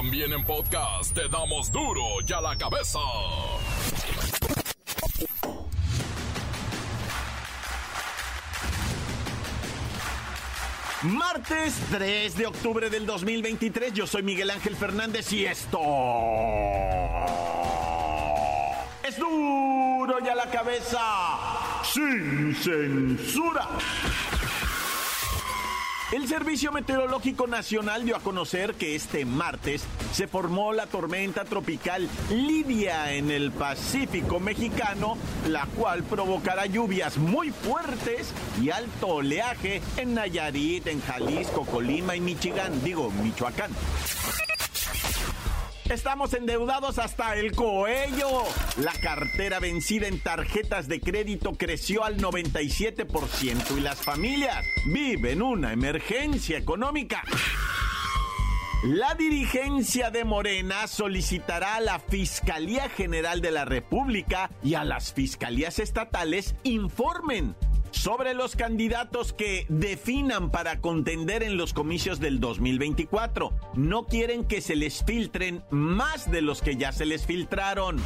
También en podcast te damos duro y a la cabeza. Martes 3 de octubre del 2023, yo soy Miguel Ángel Fernández y esto es duro y a la cabeza, sin censura. El Servicio Meteorológico Nacional dio a conocer que este martes se formó la tormenta tropical Lidia en el Pacífico mexicano, la cual provocará lluvias muy fuertes y alto oleaje en Nayarit, en Jalisco, Colima y Michigan, digo, Michoacán. Estamos endeudados hasta el cuello. La cartera vencida en tarjetas de crédito creció al 97% y las familias viven una emergencia económica. La dirigencia de Morena solicitará a la Fiscalía General de la República y a las fiscalías estatales informen sobre los candidatos que definan para contender en los comicios del 2024. No quieren que se les filtren más de los que ya se les filtraron.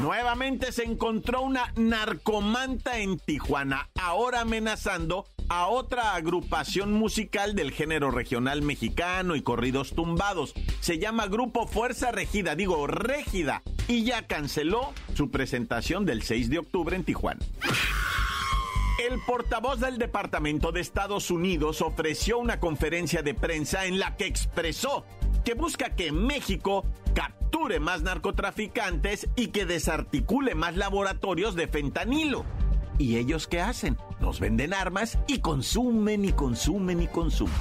Nuevamente se encontró una narcomanta en Tijuana, ahora amenazando a otra agrupación musical del género regional mexicano y corridos tumbados. Se llama Grupo Fuerza Regida, digo Régida, y ya canceló su presentación del 6 de octubre en Tijuana. El portavoz del Departamento de Estados Unidos ofreció una conferencia de prensa en la que expresó que busca que México capture más narcotraficantes y que desarticule más laboratorios de fentanilo. ¿Y ellos qué hacen? Nos venden armas y consumen y consumen y consumen.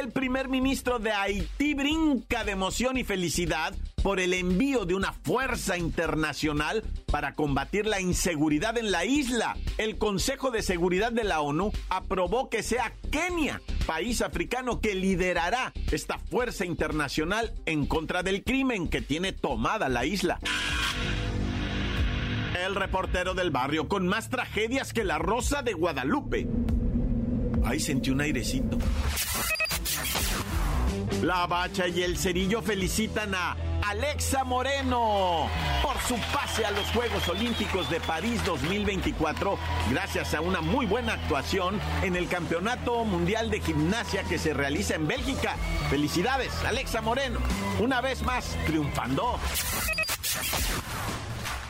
El primer ministro de Haití brinca de emoción y felicidad por el envío de una fuerza internacional para combatir la inseguridad en la isla. El Consejo de Seguridad de la ONU aprobó que sea Kenia, país africano que liderará esta fuerza internacional en contra del crimen que tiene tomada la isla. El reportero del barrio con más tragedias que la Rosa de Guadalupe. Ahí sentí un airecito. La Bacha y el Cerillo felicitan a Alexa Moreno por su pase a los Juegos Olímpicos de París 2024 gracias a una muy buena actuación en el Campeonato Mundial de Gimnasia que se realiza en Bélgica. Felicidades, Alexa Moreno, una vez más triunfando.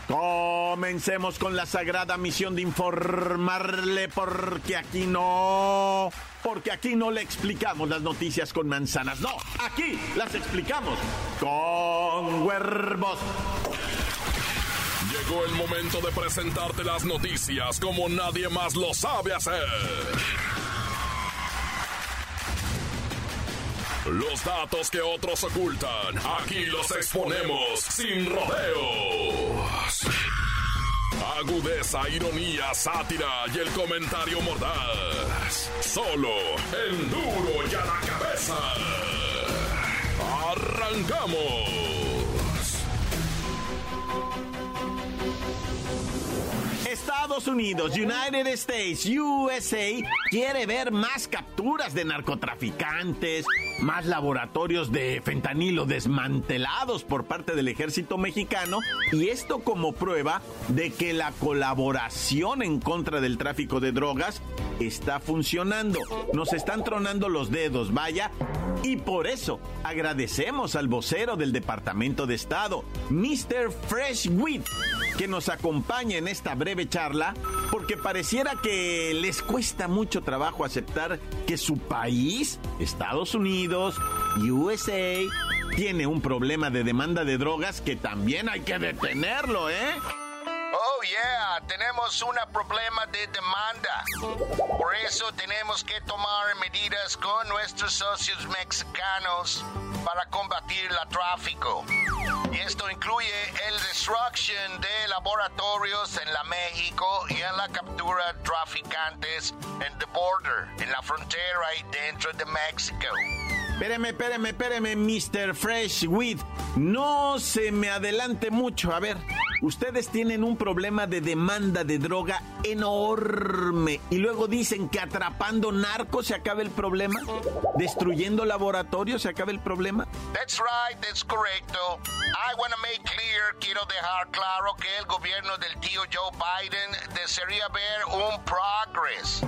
Comencemos con la sagrada misión de informarle porque aquí no porque aquí no le explicamos las noticias con manzanas, no, aquí las explicamos con huevos. Llegó el momento de presentarte las noticias como nadie más lo sabe hacer. Los datos que otros ocultan, aquí los exponemos sin rodeos. Agudeza, ironía, sátira y el comentario mordaz. Solo el duro y a la cabeza. ¡Arrancamos! Estados Unidos, United States, USA, quiere ver más capturas de narcotraficantes, más laboratorios de fentanilo desmantelados por parte del ejército mexicano, y esto como prueba de que la colaboración en contra del tráfico de drogas está funcionando. Nos están tronando los dedos, vaya. Y por eso agradecemos al vocero del Departamento de Estado, Mr. Fresh Wheat, que nos acompaña en esta breve charla, porque pareciera que les cuesta mucho trabajo aceptar que su país, Estados Unidos, USA, tiene un problema de demanda de drogas que también hay que detenerlo, ¿eh? Oh, yeah, tenemos un problema de demanda. Por eso tenemos que tomar medidas con nuestros socios mexicanos para combatir el tráfico. Y esto incluye el destruction de laboratorios en la México y en la captura de traficantes en the border, en la frontera y dentro de México. Espéreme, espéreme, espéreme, Mr. Fresh Weed. No se me adelante mucho. A ver, ustedes tienen un problema de demanda de droga enorme y luego dicen que atrapando narcos se acaba el problema, destruyendo laboratorios se acaba el problema. That's right, that's correcto. I want to make clear, quiero dejar claro que el gobierno del tío Joe Biden desearía ver un progress,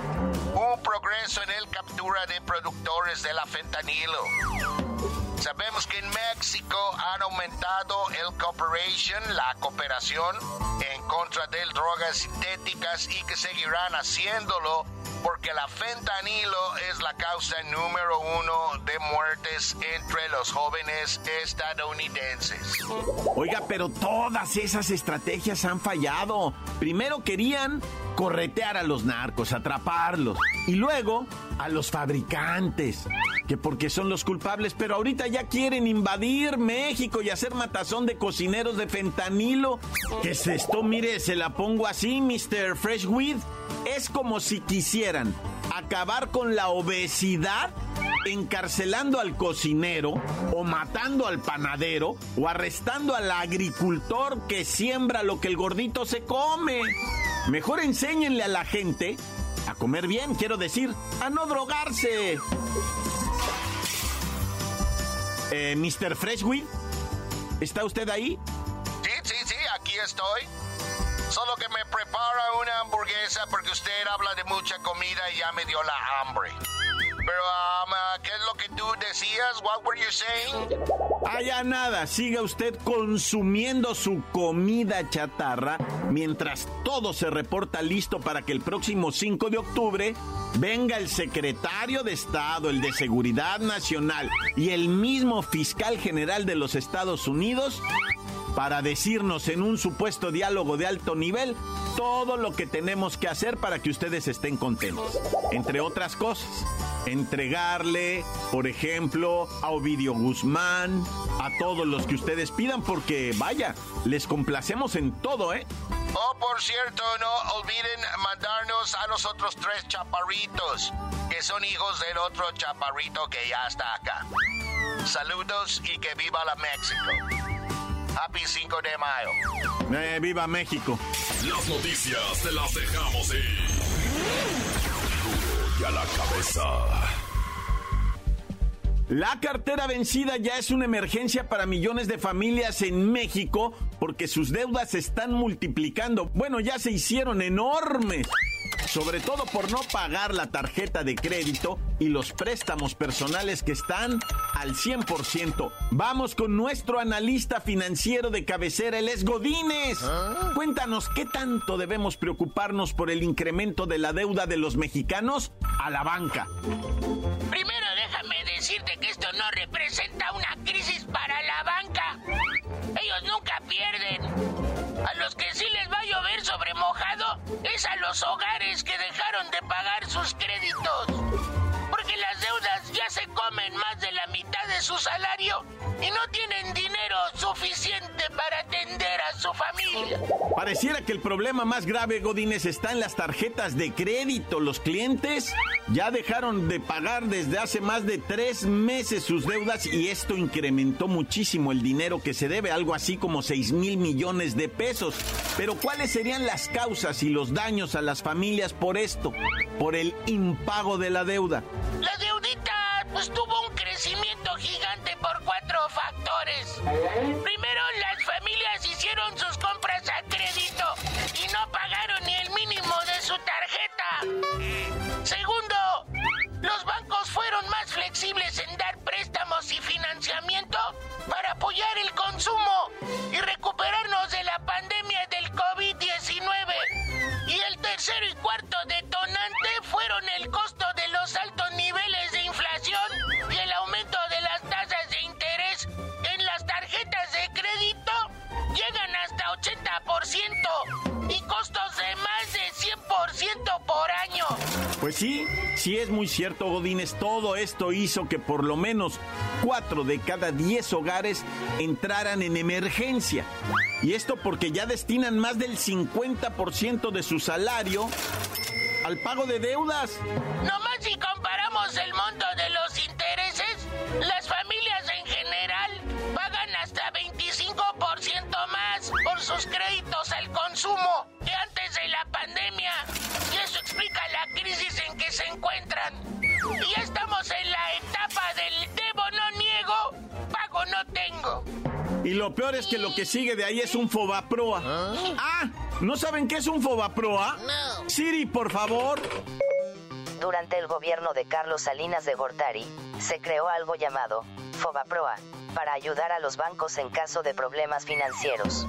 un progreso en el captura de productores de la fentanilo. Sabemos que en México han aumentado el cooperation, la cooperación en contra de drogas sintéticas y que seguirán haciéndolo porque la fentanilo es la causa número uno de muertes entre los jóvenes estadounidenses. Oiga, pero todas esas estrategias han fallado. Primero querían corretear a los narcos, atraparlos. Y luego a los fabricantes, que porque son los culpables, pero ahorita ya quieren invadir México y hacer matazón de cocineros de fentanilo. ¿Qué es esto? Mire, se la pongo así, Mr. Freshweed. Es como si quisieran acabar con la obesidad encarcelando al cocinero o matando al panadero o arrestando al agricultor que siembra lo que el gordito se come. Mejor enséñenle a la gente a comer bien, quiero decir, a no drogarse. Eh, Mr. Freshweed, ¿está usted ahí? Sí, sí, sí, aquí estoy. Solo que me prepara una hamburguesa porque usted habla de mucha comida y ya me dio la hambre. Pero, um, uh, ¿qué es lo que tú decías? What were you saying? Allá nada, siga usted consumiendo su comida chatarra mientras todo se reporta listo para que el próximo 5 de octubre venga el secretario de Estado, el de Seguridad Nacional y el mismo fiscal general de los Estados Unidos para decirnos en un supuesto diálogo de alto nivel todo lo que tenemos que hacer para que ustedes estén contentos. Entre otras cosas, entregarle, por ejemplo, a Ovidio Guzmán, a todos los que ustedes pidan, porque vaya, les complacemos en todo, ¿eh? Oh, por cierto, no olviden mandarnos a los otros tres chaparritos, que son hijos del otro chaparrito que ya está acá. Saludos y que viva la México. Happy 5 de mayo. Eh, ¡Viva México! Las noticias te las dejamos ir. La cabeza. La cartera vencida ya es una emergencia para millones de familias en México porque sus deudas se están multiplicando. Bueno, ya se hicieron enormes sobre todo por no pagar la tarjeta de crédito y los préstamos personales que están al 100%. Vamos con nuestro analista financiero de cabecera, el Esgodines. ¿Ah? Cuéntanos, ¿qué tanto debemos preocuparnos por el incremento de la deuda de los mexicanos a la banca? Primero déjame decirte que esto no representa una crisis para la banca. Ellos nunca pierden. A los que sí les va a llover sobre mojado es a los hogares que dejaron de pagar sus créditos. Porque las deudas ya se comen más de la mitad de su salario y no tienen dinero suficiente para atender a su familia. Pareciera que el problema más grave, Godínez, está en las tarjetas de crédito. Los clientes ya dejaron de pagar desde hace más de tres meses sus deudas y esto incrementó muchísimo el dinero que se debe, algo así como 6 mil millones de pesos. Pero ¿cuáles serían las causas y los daños a las familias por esto? Por el impago de la deuda. La deudita pues tuvo un crecimiento gigante por cuatro factores. Primero, las familias hicieron sus compras a crédito y no pagaron ni el mínimo de su tarjeta. Los bancos fueron más flexibles en dar préstamos y financiamiento para apoyar el consumo y recuperarnos de la pandemia del COVID-19. Y el tercero y cuarto detonante fueron el costo de los altos niveles de inflación y el aumento de las tasas de interés en las tarjetas de crédito llegan hasta 80% y costos de más de 100% por año. Pues sí, sí es muy cierto, Godínez. Todo esto hizo que por lo menos 4 de cada 10 hogares entraran en emergencia. Y esto porque ya destinan más del 50% de su salario al pago de deudas. Nomás si comparamos el monto de los intereses, las familias en general pagan hasta 25% más por sus créditos Y ya estamos en la etapa del debo no niego, pago no tengo. Y lo peor es que lo que sigue de ahí es un Fobaproa. Ah, ¿no saben qué es un Fobaproa? No. Siri, por favor. Durante el gobierno de Carlos Salinas de Gortari, se creó algo llamado Fobaproa, para ayudar a los bancos en caso de problemas financieros.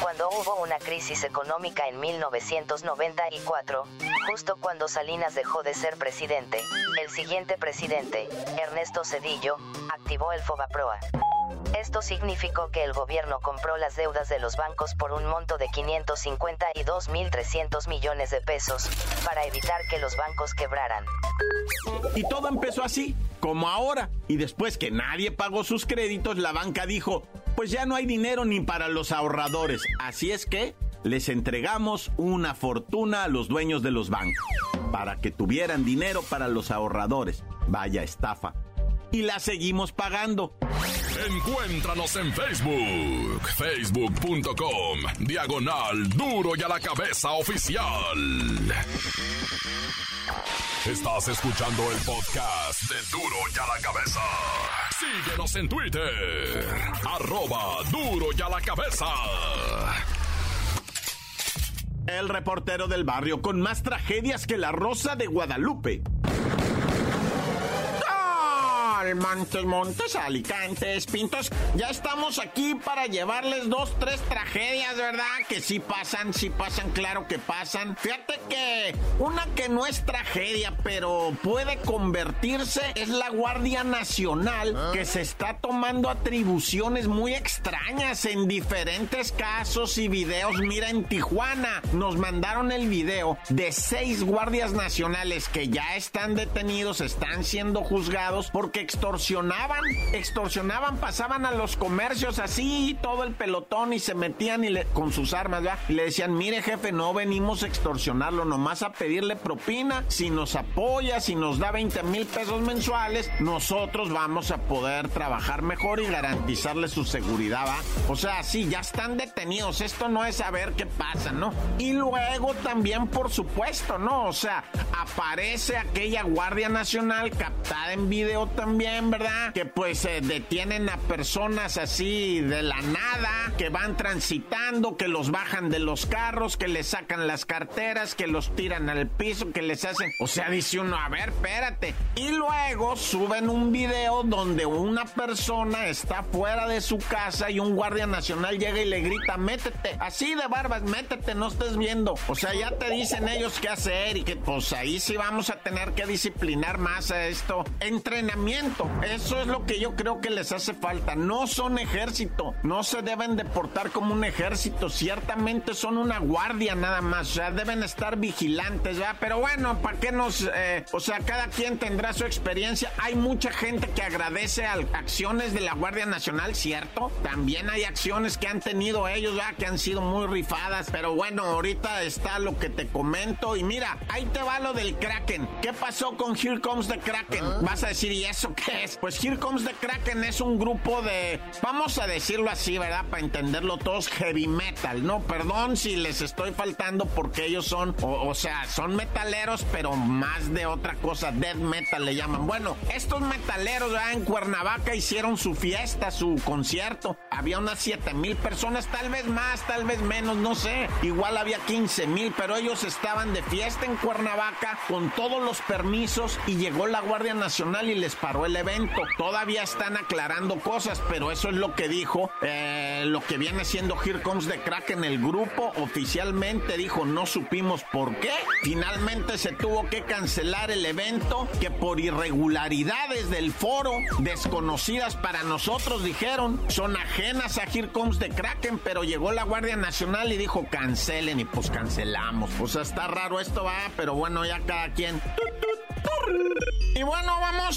Cuando hubo una crisis económica en 1994, justo cuando Salinas dejó de ser presidente, el siguiente presidente, Ernesto Cedillo, activó el Fobaproa. Esto significó que el gobierno compró las deudas de los bancos por un monto de 552.300 millones de pesos, para evitar que los bancos quebraran. Y todo empezó así, como ahora. Y después que nadie pagó sus créditos, la banca dijo, pues ya no hay dinero ni para los ahorradores. Así es que les entregamos una fortuna a los dueños de los bancos, para que tuvieran dinero para los ahorradores. Vaya estafa. Y la seguimos pagando. Encuéntranos en Facebook, facebook.com, diagonal duro y a la cabeza oficial. Estás escuchando el podcast de duro y a la cabeza. Síguenos en Twitter, arroba duro y a la cabeza. El reportero del barrio con más tragedias que la Rosa de Guadalupe. Montes, Montes, Alicantes, Pintos. Ya estamos aquí para llevarles dos, tres tragedias, ¿verdad? Que sí pasan, sí pasan, claro que pasan. Fíjate que una que no es tragedia, pero puede convertirse, es la Guardia Nacional, que se está tomando atribuciones muy extrañas en diferentes casos y videos. Mira, en Tijuana nos mandaron el video de seis guardias nacionales que ya están detenidos, están siendo juzgados porque extorsionaban, extorsionaban, pasaban a los comercios así, todo el pelotón y se metían y con sus armas, ¿verdad? Y le decían, mire jefe, no venimos a extorsionarlo, nomás a pedirle propina, si nos apoya, si nos da 20 mil pesos mensuales, nosotros vamos a poder trabajar mejor y garantizarle su seguridad, ¿va? O sea, sí, ya están detenidos, esto no es saber qué pasa, ¿no? Y luego también, por supuesto, ¿no? O sea, aparece aquella Guardia Nacional captada en video también, ¿verdad? Que pues eh, detienen a personas así de la nada, que van transitando, que los bajan de los carros, que les sacan las carteras, que los tiran al piso, que les hacen... O sea, dice uno, a ver, espérate. Y luego suben un video donde una persona está fuera de su casa y un guardia nacional llega y le grita, métete, así de barbas, métete, no estés viendo. O sea, ya te dicen ellos qué hacer y que pues ahí sí vamos a tener que disciplinar más a esto. Entrenamiento, eso es lo que yo creo que les hace falta. No son ejército, no se deben de portar como un ejército, ciertamente son una guardia nada más, o sea, deben estar vigilantes, ¿ya? Pero bueno, ¿para qué nos... Eh, o sea, cada quien tendrá su experiencia. Hay mucha gente que agradece a acciones de la Guardia Nacional, ¿cierto? También hay acciones que han tenido ellos, ¿ya? Que han sido muy rifadas, pero bueno, ahorita está lo que te comento y mira, ahí te va lo del Kraken. ¿Qué pasó con Here Comes the Kraken? Vas a decir, ¿y eso qué? Pues Here Comes the Kraken es un grupo de, vamos a decirlo así, ¿verdad? Para entenderlo todos, heavy metal, ¿no? Perdón si les estoy faltando porque ellos son, o, o sea, son metaleros, pero más de otra cosa, death metal le llaman. Bueno, estos metaleros ¿verdad? en Cuernavaca hicieron su fiesta, su concierto. Había unas 7 mil personas, tal vez más, tal vez menos, no sé. Igual había 15 mil, pero ellos estaban de fiesta en Cuernavaca con todos los permisos y llegó la Guardia Nacional y les paró el evento. Todavía están aclarando cosas, pero eso es lo que dijo eh, lo que viene siendo Here Comes the Crack el grupo. Oficialmente dijo, no supimos por qué. Finalmente se tuvo que cancelar el evento que por irregularidades del foro, desconocidas para nosotros, dijeron, son ajenas a Here Comes the Kraken, pero llegó la Guardia Nacional y dijo, cancelen y pues cancelamos. O sea, está raro esto, va, pero bueno, ya cada quien.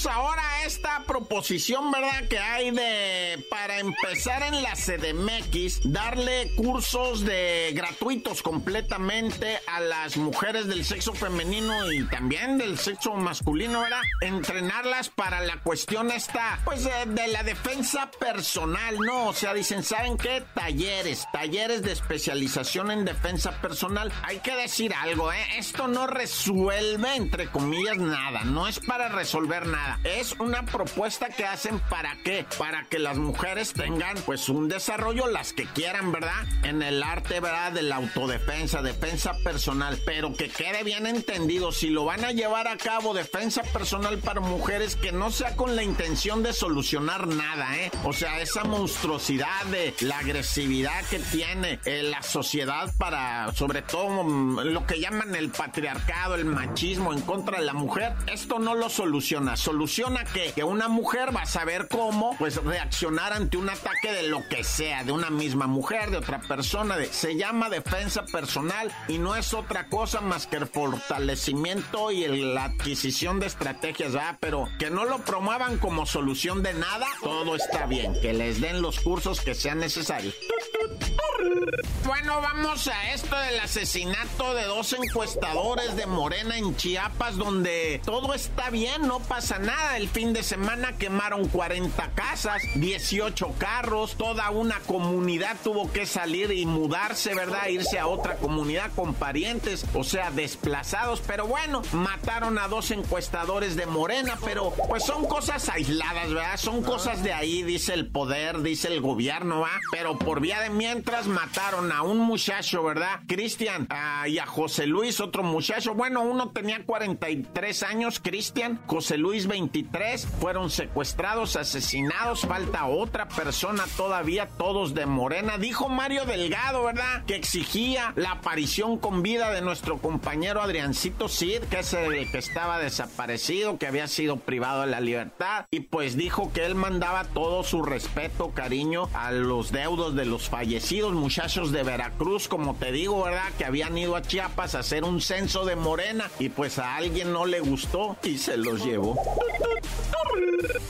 Ahora esta proposición, ¿verdad? Que hay de, para empezar en la CDMX, darle cursos de gratuitos completamente a las mujeres del sexo femenino y también del sexo masculino, ¿verdad? Entrenarlas para la cuestión esta, pues de, la defensa personal, ¿no? O sea, dicen, ¿saben qué? Talleres, talleres de especialización en defensa personal. Hay que decir algo, ¿eh? Esto no resuelve, entre comillas, nada. No es para resolver nada. Es una propuesta que hacen para qué? Para que las mujeres tengan, pues, un desarrollo, las que quieran, ¿verdad? En el arte, ¿verdad? De la autodefensa, defensa personal. Pero que quede bien entendido, si lo van a llevar a cabo, defensa personal para mujeres, que no sea con la intención de solucionar nada, ¿eh? O sea, esa monstruosidad de la agresividad que tiene eh, la sociedad para, sobre todo, mm, lo que llaman el patriarcado, el machismo en contra de la mujer, esto no lo soluciona. Soluciona que, que una mujer va a saber cómo, pues, reaccionar ante un ataque de lo que sea, de una misma mujer, de otra persona, se llama defensa personal y no es otra cosa más que el fortalecimiento y la adquisición de estrategias. Pero que no lo promuevan como solución de nada, todo está bien, que les den los cursos que sean necesarios. Bueno, vamos a esto del asesinato de dos encuestadores de Morena en Chiapas, donde todo está bien, no pasa nada. El fin de semana quemaron 40 casas, 18 carros, toda una comunidad tuvo que salir y mudarse, ¿verdad? Irse a otra comunidad con parientes, o sea, desplazados. Pero bueno, mataron a dos encuestadores de Morena, pero pues son cosas aisladas, ¿verdad? Son cosas de ahí, dice el poder, dice el gobierno, ¿va? Pero por vía de mientras mataron a un muchacho, ¿verdad? Cristian ah, y a José Luis, otro muchacho. Bueno, uno tenía 43 años, Cristian, José Luis 23, fueron secuestrados, asesinados, falta otra persona todavía, todos de Morena. Dijo Mario Delgado, ¿verdad? Que exigía la aparición con vida de nuestro compañero Adriancito Cid, que es el que estaba desaparecido, que había sido privado de la libertad, y pues dijo que él mandaba todo su respeto, cariño a los deudos de los fallecidos muchachos de Veracruz, como te digo, ¿verdad? Que habían ido a Chiapas a hacer un censo de Morena y pues a alguien no le gustó y se los llevó.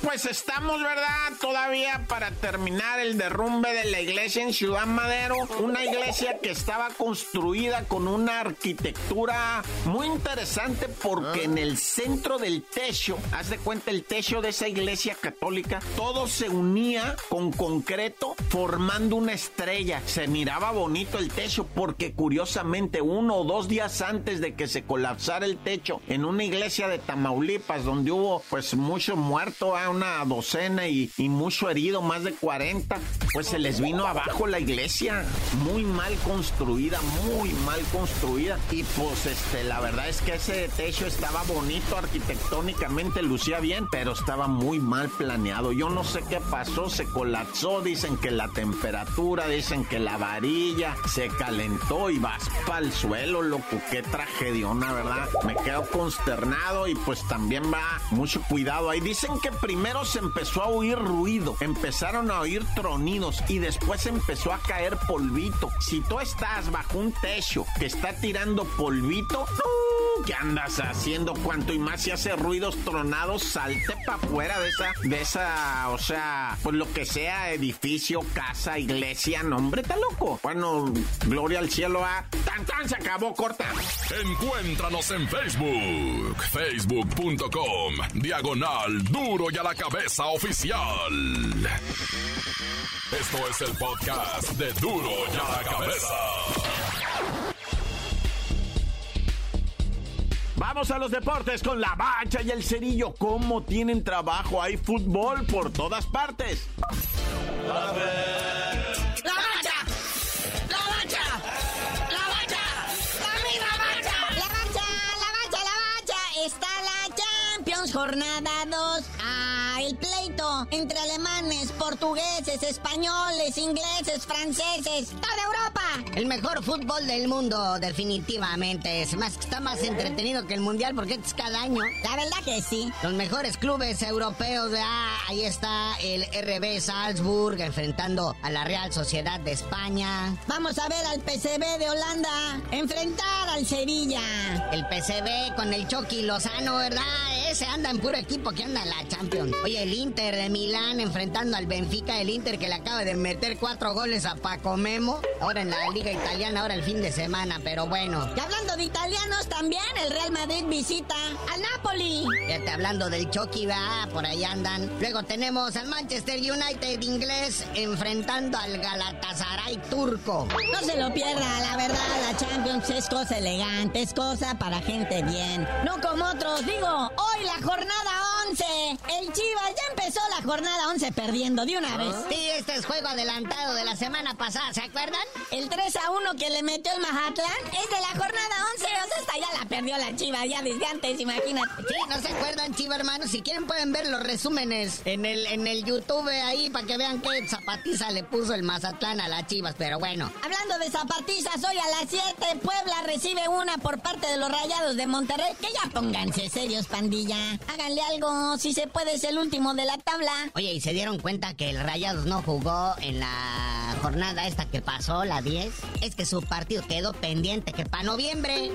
Pues estamos, ¿verdad? Todavía para terminar el derrumbe de la iglesia en Ciudad Madero. Una iglesia que estaba construida con una arquitectura muy interesante porque en el centro del techo, haz de cuenta el techo de esa iglesia católica, todo se unía con concreto formando una estrella. Se miraba bonito el techo porque curiosamente uno o dos días antes de que se colapsara el techo en una iglesia de Tamaulipas donde hubo pues mucho muerto, a una docena y, y mucho herido, más de 40, pues se les vino abajo la iglesia, muy mal construida, muy mal construida y pues este la verdad es que ese techo estaba bonito arquitectónicamente, lucía bien, pero estaba muy mal planeado. Yo no sé qué pasó, se colapsó, dicen que la temperatura, dicen que la varilla se calentó y vas para el suelo, loco, qué tragediona, ¿verdad? Me quedo consternado y pues también va mucho cuidado ahí. Dicen que primero se empezó a oír ruido, empezaron a oír tronidos y después empezó a caer polvito. Si tú estás bajo un techo que está tirando polvito, ¿qué andas haciendo? Cuanto y más si hace ruidos tronados, salte para afuera de esa, de esa, o sea, pues lo que sea, edificio, casa, iglesia, no, hombre, está loco. Bueno, gloria al cielo a... ¡Tan, tan! Se acabó, corta. Encuéntranos en Facebook, facebook.com, diagonal duro y a la cabeza oficial. Esto es el podcast de duro y a la cabeza. Vamos a los deportes con la bacha y el cerillo. ¿Cómo tienen trabajo? Hay fútbol por todas partes. ¡La Jornada 2. Ah, el pleito entre alemanes, portugueses, españoles, ingleses, franceses, toda Europa. El mejor fútbol del mundo, definitivamente. Es más, está más entretenido que el mundial porque es cada año. La verdad que sí. Los mejores clubes europeos. Ah, ahí está el RB Salzburg enfrentando a la Real Sociedad de España. Vamos a ver al PCB de Holanda enfrentar al Sevilla. El PCB con el Chucky Lozano, ¿verdad? Ese anda en puro equipo que anda en la Champions. Oye, el Inter de Milán enfrentando al Benfica, el Inter que le acaba de meter cuatro goles a Paco Memo. Ahora en la Liga Italiana, ahora el fin de semana, pero bueno. Y hablando de italianos también, el Real Madrid visita al Napoli. Fíjate, hablando del Chucky, va, por ahí andan. Luego tenemos al Manchester United inglés enfrentando al Galatasaray turco. No se lo pierda, la verdad, la Champions es cosa elegante, es cosa para gente bien. No como otros, digo, la jornada 11. El Chivas ya empezó la jornada 11 perdiendo de una vez. Sí, este es juego adelantado de la semana pasada, ¿se acuerdan? El 3 a 1 que le metió el Mazatlán es de la jornada 11. O sea, esta ya la perdió la Chivas ya desde antes, imagínate. Sí, no se acuerdan, Chiva hermanos. Si quieren pueden ver los resúmenes en el, en el YouTube ahí para que vean qué zapatiza le puso el Mazatlán a las Chivas, pero bueno. Hablando de zapatizas, hoy a las 7 Puebla recibe una por parte de los Rayados de Monterrey. Que ya pónganse serios, pandilla. Háganle algo, si se puede, es el último de la tabla. Oye, ¿y se dieron cuenta que el Rayados no jugó en la jornada esta que pasó, la 10? Es que su partido quedó pendiente que para noviembre.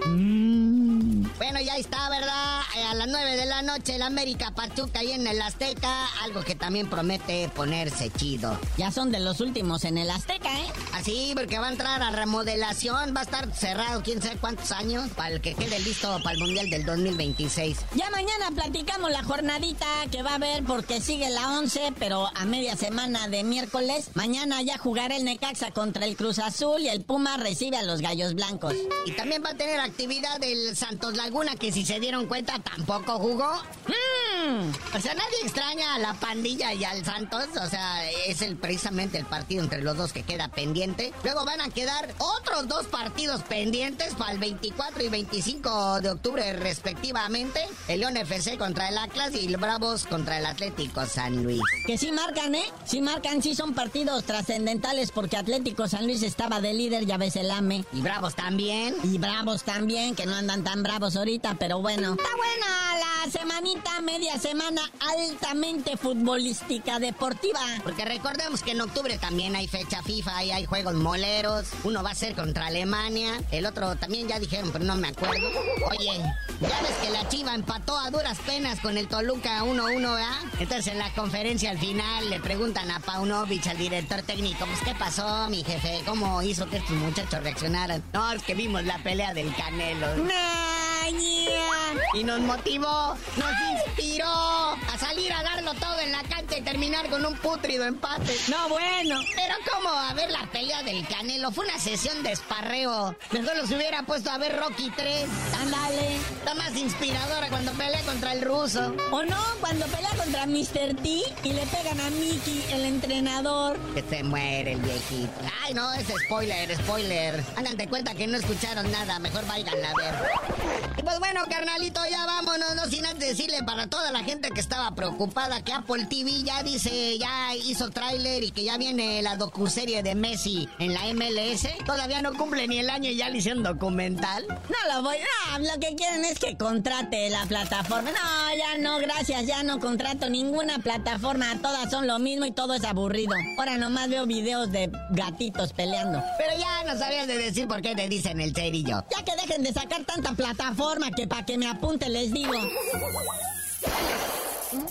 Bueno, ya está, ¿verdad? Eh, A las 9 de la noche el América Pachuca ahí en el Azteca, algo que también promete ponerse chido. Ya son de los últimos en el Azteca, ¿eh? Así, porque va a entrar a remodelación, va a estar cerrado quién sabe cuántos años para el que quede listo para el Mundial del 2026. Ya mañana platicamos la jornadita que va a haber porque sigue la 11, pero a media semana de miércoles. Mañana ya jugará el Necaxa contra el Cruz Azul y el Puma recibe a los Gallos Blancos. Y también va a tener actividad el Santos Laguna, que si se dieron cuenta tampoco jugó. Mm. O sea, nadie extraña a la pandilla y al Santos. O sea, es el precisamente el partido entre los dos que queda pendiente. Luego van a quedar otros dos partidos pendientes para el 24 y 25 de octubre respectivamente. El León FC contra el Atlas y el Bravos contra el Atlético San Luis. Que sí marcan, ¿eh? Sí marcan, sí son partidos trascendentales porque Atlético San Luis estaba de líder, ya ves el AME. Y Bravos también. Y bravos también, que no andan tan bravos ahorita, pero bueno. Está buena la semanita, media semana altamente futbolística deportiva. Porque recordemos que en octubre también hay fecha FIFA y hay juegos moleros. Uno va a ser contra Alemania, el otro también ya dijeron, pero no me acuerdo. Oye, ya ves que la Chiva empató a duras penas con el Toluca 1-1, ¿verdad? Entonces en la conferencia al final le preguntan a Paunovic, al director técnico, pues ¿qué pasó, mi jefe? ¿Cómo hizo que estos muchachos reaccionaran? No, es que vimos la pelea del Canelo. ¡Naña! Y nos motivó, nos inspiró salir a darlo todo en la cancha y terminar con un putrido empate. No, bueno. Pero ¿cómo a ver la pelea del Canelo? Fue una sesión de esparreo. Mejor los hubiera puesto a ver Rocky 3. Ándale. Está más inspiradora cuando pelea contra el ruso. ¿O no? Cuando pelea contra Mr. T y le pegan a Mickey, el entrenador. Que se muere el viejito. Ay, no, es spoiler, spoiler. Hagan de cuenta que no escucharon nada. Mejor vayan a ver. Y pues bueno, carnalito, ya vámonos. No sin antes decirle para toda la gente que estaba preocupada que Apple TV ya dice, ya hizo tráiler y que ya viene la docuserie de Messi en la MLS. Todavía no cumple ni el año y ya le hicieron documental. No lo voy. No, lo que quieren es que contrate la plataforma. No, ya no, gracias, ya no contrato ninguna plataforma. Todas son lo mismo y todo es aburrido. Ahora nomás veo videos de gatitos peleando. Pero ya no sabías de decir por qué te dicen el cerillo. Ya que dejen de sacar tanta plataforma que para que me apunte les digo. ¡La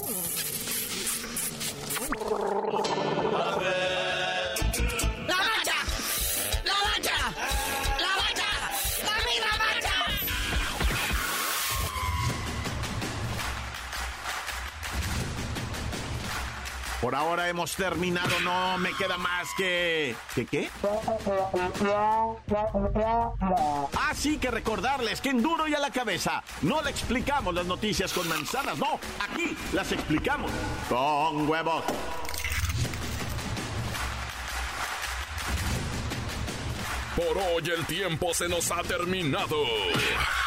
Por ahora hemos terminado, no me queda más que... ¿Qué qué? Así que recordarles que en duro y a la cabeza no le explicamos las noticias con manzanas, no, aquí las explicamos con huevos. Por hoy el tiempo se nos ha terminado.